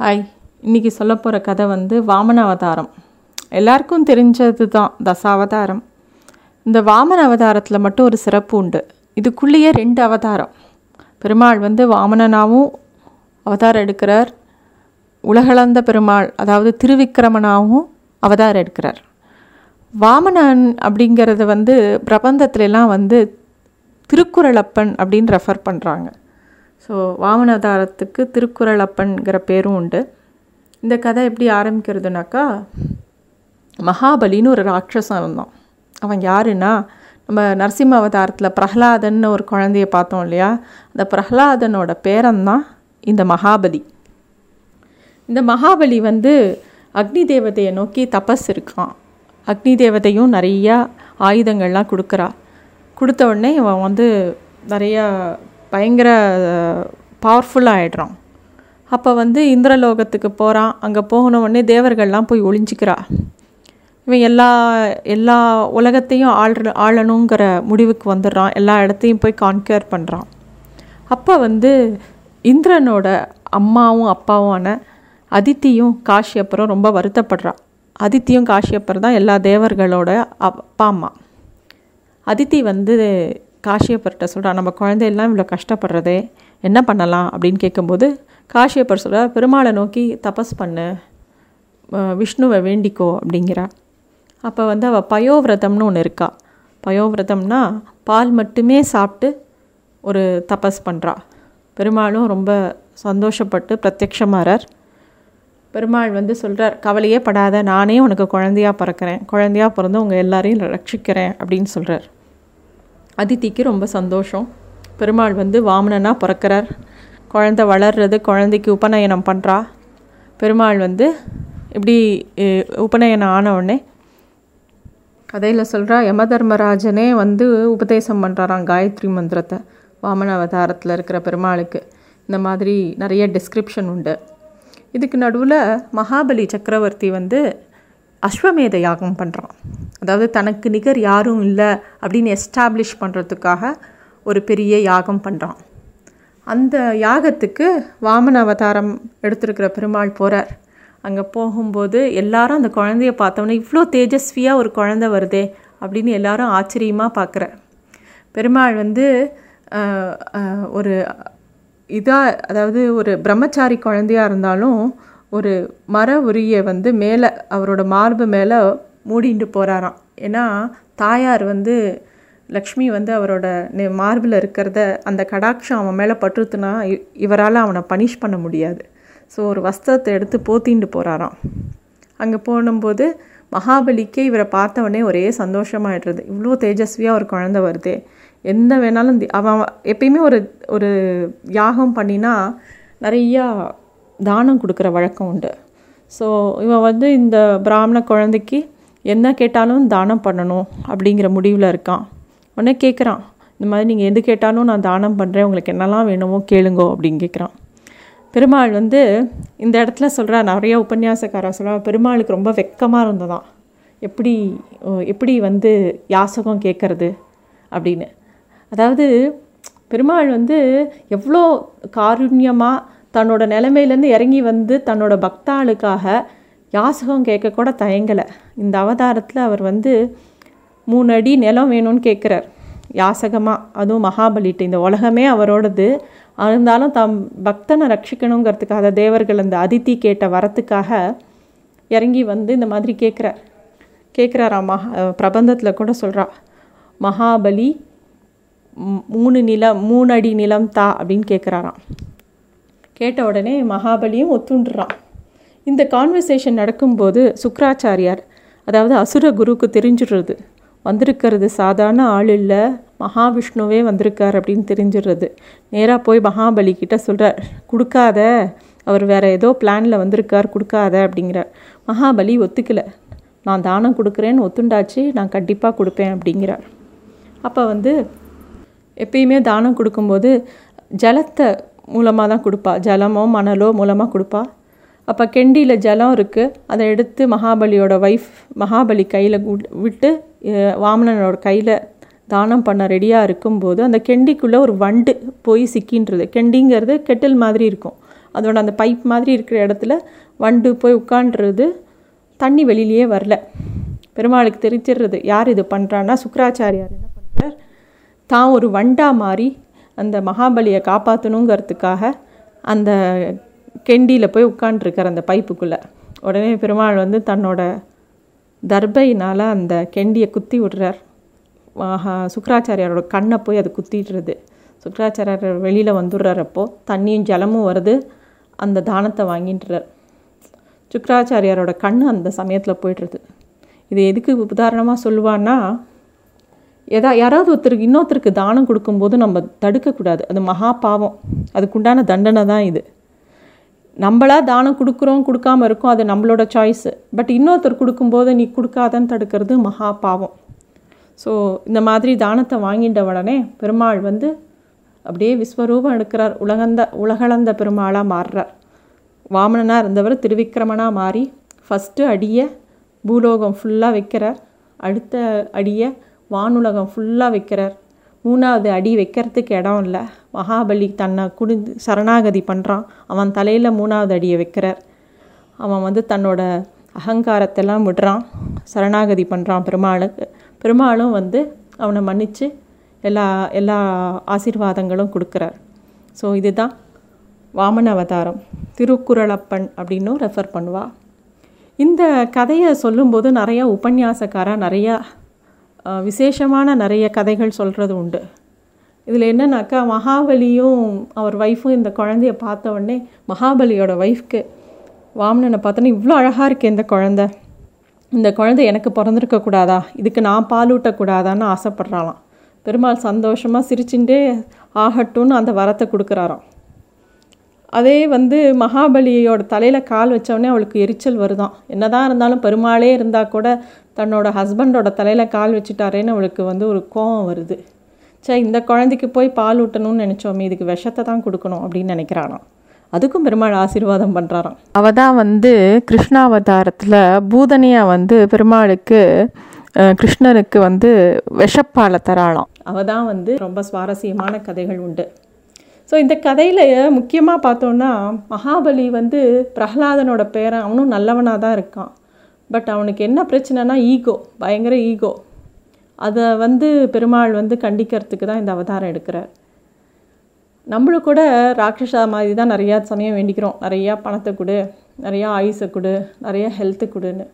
Hi இன்றைக்கி சொல்ல போகிற கதை வந்து வாமன அவதாரம் எல்லாருக்கும் தெரிஞ்சது தான் தசாவதாரம். இந்த வாமன அவதாரத்தில் மட்டும் ஒரு சிறப்பு உண்டு. இதுக்குள்ளேயே ரெண்டு அவதாரம். பெருமாள் வந்து வாமனனாகவும் அவதாரம் எடுக்கிறார். உலகளந்த பெருமாள் அதாவது திருவிக்கிரமனாகவும் அவதாரம் எடுக்கிறார். வாமனன் அப்படிங்கிறது வந்து பிரபந்தத்துலலாம் வந்து திருக்குறளப்பன் அப்படின்னு ரெஃபர் பண்ணுறாங்க ஸோ வாமனதாரத்துக்கு திருக்குறளப்பன்கிற பேரும் உண்டு. இந்த கதை எப்படி ஆரம்பிக்கிறதுனாக்கா மகாபலின்னு ஒரு ராட்சசன் இருந்தான் அவன் யாருன்னா நம்ம நரசிம்ம அவதாரத்தில் பிரஹ்லாதன்னு ஒரு குழந்தைய பார்த்தோம் இல்லையா? அந்த பிரஹ்லாதனோட பேரன்தான் இந்த மகாபலி. இந்த மகாபலி வந்து அக்னி தேவதையை நோக்கி தபஸ் இருக்கான். அக்னி தேவதையும் நிறையா ஆயுதங்கள்லாம் கொடுக்குறா. கொடுத்த உடனே இவன் வந்து நிறையா பயங்கர பவர்ஃபுல்லாக ஆகிடுறான் அப்போ வந்து இந்திரலோகத்துக்கு போகிறான் அங்கே போகணும் உடனே தேவர்கள்லாம் போய் ஒளிஞ்சிக்கிறா. இவன் எல்லா எல்லா உலகத்தையும் ஆள்ற ஆளணுங்கிற முடிவுக்கு வந்துடுறான். எல்லா இடத்தையும் போய் கான்கேர் பண்ணுறான் அப்போ வந்து இந்திரனோட அம்மாவும் அப்பாவான அதித்தியும் காஷ்யப்பரும் ரொம்ப வருத்தப்படுறான் அதித்தியும் காஷ்யப்பர் தான் எல்லா தேவர்களோட அப்பா அம்மா. அதித்தி வந்து காஷியப்பர்கிட்ட சொல்கிறான் நம்ம குழந்தையெல்லாம் இவ்வளோ கஷ்டப்படுறதே என்ன பண்ணலாம் அப்படின்னு கேட்கும்போது காஷியப்பர் சொல்கிற பெருமாளை நோக்கி தபஸ் பண்ணு விஷ்ணுவை வேண்டிக்கோ அப்படிங்கிறா. அப்போ வந்து அவள் பயோவிரதம்னு ஒன்று இருக்கா. பயோவிரதம்னா பால் மட்டுமே சாப்பிட்டு ஒரு தபஸ் பண்ணுறா பெருமாளும் ரொம்ப சந்தோஷப்பட்டு பிரத்யக்ஷமாறார். பெருமாள் வந்து சொல்கிறார் கவலையே படாத நானே உனக்கு குழந்தையாக பிறக்கிறேன் குழந்தையாக பிறந்து உங்கள் எல்லாரையும் ரட்சிக்கிறேன் அப்படின்னு சொல்கிறார் அதித்திக்கு ரொம்ப சந்தோஷம். பெருமாள் வந்து வாமனனாக பிறக்கிறார். குழந்த வளர்றது குழந்தைக்கு உபநயனம் பண்ணுறா பெருமாள் வந்து இப்படி உபநயனம் ஆனவுடனே கதையில் சொல்கிறா யமதர்மராஜனே வந்து உபதேசம் பண்ணுறாராம் காயத்ரி மந்திரத்தை வாமன அவதாரத்தில் இருக்கிற பெருமாளுக்கு. இந்த மாதிரி நிறைய டிஸ்கிரிப்ஷன் உண்டு. இதுக்கு நடுவில் மகாபலி சக்கரவர்த்தி வந்து அஸ்வமேத யாகம் பண்ணுறான் அதாவது தனக்கு நிகர் யாரும் இல்லை அப்படின்னு எஸ்டாப்ளிஷ் பண்ணுறதுக்காக ஒரு பெரிய யாகம் பண்ணுறான் அந்த யாகத்துக்கு வாமன அவதாரம் எடுத்திருக்கிற பெருமாள் போகிறார் அங்கே போகும்போது எல்லாரும் அந்த குழந்தைய பார்த்தோன்னே இவ்வளோ தேஜஸ்வியாக ஒரு குழந்தை வருதே அப்படின்னு எல்லாரும் ஆச்சரியமாக பார்க்குற பெருமாள் வந்து ஒரு இதாக அதாவது ஒரு பிரம்மச்சாரி குழந்தையாக இருந்தாலும் ஒரு மர உரியை வந்து மேலே அவரோட மார்பு மேலே மூடிண்டு போகிறாராம் ஏன்னா தாயார் வந்து லக்ஷ்மி வந்து அவரோட மார்பில் இருக்கிறத அந்த கடாட்சம் அவன் மேலே பட்டுருத்துனா இவரால் அவனை பனிஷ் பண்ண முடியாது. ஸோ ஒரு வஸ்திரத்தை எடுத்து போத்திண்டு போகிறாராம் அங்கே போனும்போது மகாபலிக்கே இவரை பார்த்தவொடனே ஒரே சந்தோஷமாகிடுறது இவ்வளோ தேஜஸ்வியாக ஒரு குழந்தை வருதே. எந்த வேணாலும் அவன் எப்பயுமே ஒரு ஒரு யாகம் பண்ணினா நிறையா தானம் கொடுக்குற வழக்கம் உண்டு. ஸோ இவன் வந்து இந்த பிராமண குழந்தைக்கு என்ன கேட்டாலும் தானம் பண்ணணும் அப்படிங்கிற முடிவில் இருக்கான் உடனே கேட்குறான் இந்த மாதிரி நீங்கள் எது கேட்டாலும் நான் தானம் பண்ணுறேன் உங்களுக்கு என்னெல்லாம் வேணுமோ கேளுங்கோ அப்படின்னு கேட்குறான் பெருமாள் வந்து இந்த இடத்துல சொல்கிறா நிறைய உபன்யாசக்காரன் சொல்கிறான் பெருமாளுக்கு ரொம்ப வெக்கமாக இருந்ததான் எப்படி எப்படி வந்து யாசகம் கேட்குறது அப்படின்னு. அதாவது பெருமாள் வந்து எவ்வளோ காருண்யமாக தன்னோட நிலைமையிலேருந்து இறங்கி வந்து தன்னோட பக்தாளுக்காக யாசகம் கேட்கக்கூட தயங்கலை. இந்த அவதாரத்தில் அவர் வந்து மூணு அடி நிலம் வேணும்னு கேட்குறார். யாசகமாக அதுவும் மகாபலிட்டு. இந்த உலகமே அவரோடது. இருந்தாலும் தம் பக்தனை ரட்சிக்கணுங்கிறதுக்காக தேவர்கள் அந்த அதித்தி கேட்ட வரத்துக்காக இறங்கி வந்து இந்த மாதிரி கேட்குறார். கேட்குறாரா மகா பிரபந்தத்தில் கூட சொல்கிறா மகாபலி மூணு நிலம் மூணு அடி நிலம் தா அப்படின்னு கேட்குறாராம். கேட்ட உடனே மகாபலியும் ஒத்துண்டுறான். இந்த கான்வர்சேஷன் நடக்கும்போது சுக்கராச்சாரியார் அதாவது அசுர குருக்கு தெரிஞ்சிடுறது. வந்திருக்கிறது சாதாரண ஆள் இல்லை மகாவிஷ்ணுவே வந்திருக்கார் அப்படின்னு தெரிஞ்சிடுறது. நேராக போய் மகாபலி கிட்ட சொல்கிறார் கொடுக்காத அவர் வேறு ஏதோ பிளானில் வந்திருக்கார் கொடுக்காத அப்படிங்கிறார். மகாபலி ஒத்துக்கலை. நான் தானம் கொடுக்குறேன்னு ஒத்துண்டாச்சு நான் கண்டிப்பாக கொடுப்பேன் அப்படிங்கிறார். அப்போ வந்து எப்பயுமே தானம் கொடுக்கும்போது ஜலத்தை மூலமாக தான் கொடுப்பா. ஜலமோ மணலோ மூலமாக கொடுப்பா. அப்போ கெண்டியில் ஜலம் இருக்குது அதை எடுத்து மகாபலியோட ஒய்ஃப் மகாபலி கையில் விட்டு வாமனனோட கையில் தானம் பண்ண ரெடியாக இருக்கும்போது அந்த கெண்டிக்குள்ளே ஒரு வண்டு போய் சிக்கின்றது. கெண்டிங்கிறது கெட்டில் மாதிரி இருக்கும். அதோட அந்த பைப் மாதிரி இருக்கிற இடத்துல வண்டு போய் உட்காண்டுறது தண்ணி வெளியிலேயே வரல. பெருமாளுக்கு தெரிஞ்சிடுறது. யார் இது பண்ணுறான்னா சுக்கராச்சாரியார் என்ன பண்ணுறார் தான் ஒரு வண்டா மாறி அந்த மகாபலியை காப்பாற்றணுங்கிறதுக்காக அந்த கெண்டியில் போய் உட்காண்ட்ருக்கார் அந்த பைப்புக்குள்ளே. உடனே பெருமாள் வந்து தன்னோட தர்பையினால் அந்த கெண்டியை குத்தி விடுறார். மகா சுக்கராச்சாரியாரோட கண்ணை போய் அது குத்திடுறது. சுக்கராச்சாரியார் வெளியில் வந்துடுறப்போ தண்ணியும் ஜலமும் வருது. அந்த தானத்தை வாங்கிட்டுறார் சுக்கராச்சாரியாரோட கண் அந்த சமயத்தில் போய்டுறது. இது எதுக்கு உதாரணமாக சொல்லுவான்னா எதா யாராவது ஒருத்தருக்கு இன்னொருத்தருக்கு தானம் கொடுக்கும்போது நம்ம தடுக்கக்கூடாது. அது மகா பாவம் அதுக்குண்டான தண்டனை தான் இது. நம்மளாக தானம் கொடுக்குறோம் கொடுக்காம இருக்கோம் அது நம்மளோட சாய்ஸு பட் இன்னொருத்தர் கொடுக்கும்போது நீ கொடுக்காதன்னு தடுக்கிறது மகா பாவம் ஸோ இந்த மாதிரி தானத்தை வாங்கிட்ட உடனே பெருமாள் வந்து அப்படியே விஸ்வரூபம் எடுக்கிறார். உலகந்த உலகளந்த பெருமாளாக மாறுறார். வாமனனாக இருந்தவர் திருவிக்கிரமனாக மாறி ஃபஸ்ட்டு அடியை பூலோகம் ஃபுல்லாக வைக்கிறார். அடுத்த அடியை வானுலகம் ஃபுல்லாக வைக்கிறார். மூணாவது அடி வைக்கிறதுக்கு இடம் இல்லை. மகாபலி தன்னை குடிந்து சரணாகதி பண்ணுறான் அவன் தலையில் மூணாவது அடியை வைக்கிறார். அவன் வந்து தன்னோட அகங்காரத்தெல்லாம் விடுறான். சரணாகதி பண்ணுறான் பெருமாளுக்கு. பெருமாளும் வந்து அவனை மன்னித்து எல்லா எல்லா ஆசீர்வாதங்களும் கொடுக்குறார். ஸோ இதுதான் வாமன அவதாரம். திருக்குறளப்பன் அப்படின்னும் ரெஃபர் பண்ணுவா. இந்த கதையை சொல்லும்போது நிறையா உபன்யாசக்காராக நிறையா விசேஷமான நிறைய கதைகள் சொல்கிறது உண்டு. இதில் என்னன்னாக்கா மகாபலியும் அவர் ஒய்ஃபும் இந்த குழந்தைய பார்த்த உடனே மகாபலியோட ஒய்ஃப்க்கு வாமனனை பார்த்தோன்னே இவ்வளோ அழகாக இருக்கே இந்த குழந்த. இந்த குழந்தை எனக்கு பிறந்திருக்கக்கூடாதா இதுக்கு நான் பாலூட்டக்கூடாதான்னு ஆசைப்பட்றாளாம். பெருமாள் சந்தோஷமாக சிரிச்சுட்டே ஆகட்டும்னு அந்த வரத்தை கொடுக்குறாராம். அதே வந்து மகாபலியோட தலையில் கால் வச்சவொடனே அவளுக்கு எரிச்சல் வருதான். என்னதான் இருந்தாலும் பெருமாளே இருந்தால் கூட தன்னோட ஹஸ்பண்டோட தலையில் கால் வச்சுட்டாரேன்னு அவளுக்கு வந்து ஒரு கோபம் வருது. சே இந்த குழந்தைக்கு போய் பால் ஊட்டணும்னு நினச்சோமே இதுக்கு விஷத்தை தான் கொடுக்கணும் அப்படின்னு நினைக்கிறானாம். அதுக்கும் பெருமாள் ஆசீர்வாதம் பண்ணுறாராம் அவ தான் வந்து கிருஷ்ணாவதாரத்தில் பூதனையாக வந்து பெருமாளுக்கு கிருஷ்ணருக்கு வந்து விஷப்பாலை தராளாம். அவ தான் வந்து ரொம்ப சுவாரஸ்யமான கதைகள் உண்டு. ஸோ இந்த கதையில் முக்கியமாக பார்த்தோன்னா மகாபலி வந்து பிரகலாதனோட பேரன். அவனும் நல்லவனாக தான் இருக்கான். பட் அவனுக்கு என்ன பிரச்சனைனா ஈகோ பயங்கர ஈகோ அதை வந்து பெருமாள் வந்து கண்டிக்கிறதுக்கு தான் இந்த அவதாரம் எடுக்கிறார். நம்மளும் கூட ராட்சஸா மாதிரி தான் நிறையா சமயம் வேண்டிக்கிறோம். நிறையா பணத்தை கொடு நிறையா ஆயுசை கொடு நிறையா ஹெல்த்து கொடுன்னு.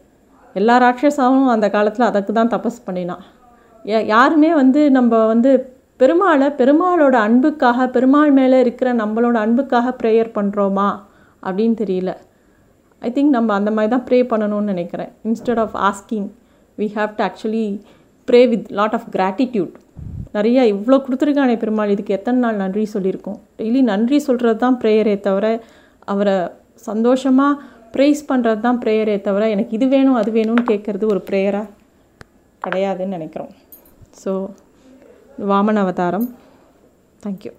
எல்லா ராட்சஸாவும் அந்த காலத்தில் அதுக்கு தான் தபஸ் பண்ணினான். யா- யாருமே வந்து நம்ம வந்து பெருமாளை பெருமாளோட அன்புக்காக பெருமாள் மேலே இருக்கிற நம்மளோட அன்புக்காக ப்ரேயர் பண்ணுறோமா அப்படின்னு தெரியல. ஐ திங்க் நம்ம அந்த மாதிரி தான் ப்ரே பண்ணணும்னு நினைக்கிறேன். Instead of asking we have to actually pray with lot of gratitude நிறைய இவ்வளோ கொடுத்துருக்கானே பெருமாள் இதுக்கு எத்தனை நாள் நன்றி சொல்லியிருக்கோம். டெய்லி நன்றி சொல்கிறது தான் ப்ரேயரே தவிர அவரை சந்தோஷமாக ப்ரைஸ் பண்ணுறது தான் ப்ரேயரே தவிர எனக்கு இது வேணும் அது வேணும்னு கேட்குறது ஒரு ப்ரேயராக கிடையாதுன்னு நினைக்கிறோம். ஸோ வாமன அவதாரம் தேங்க்யூ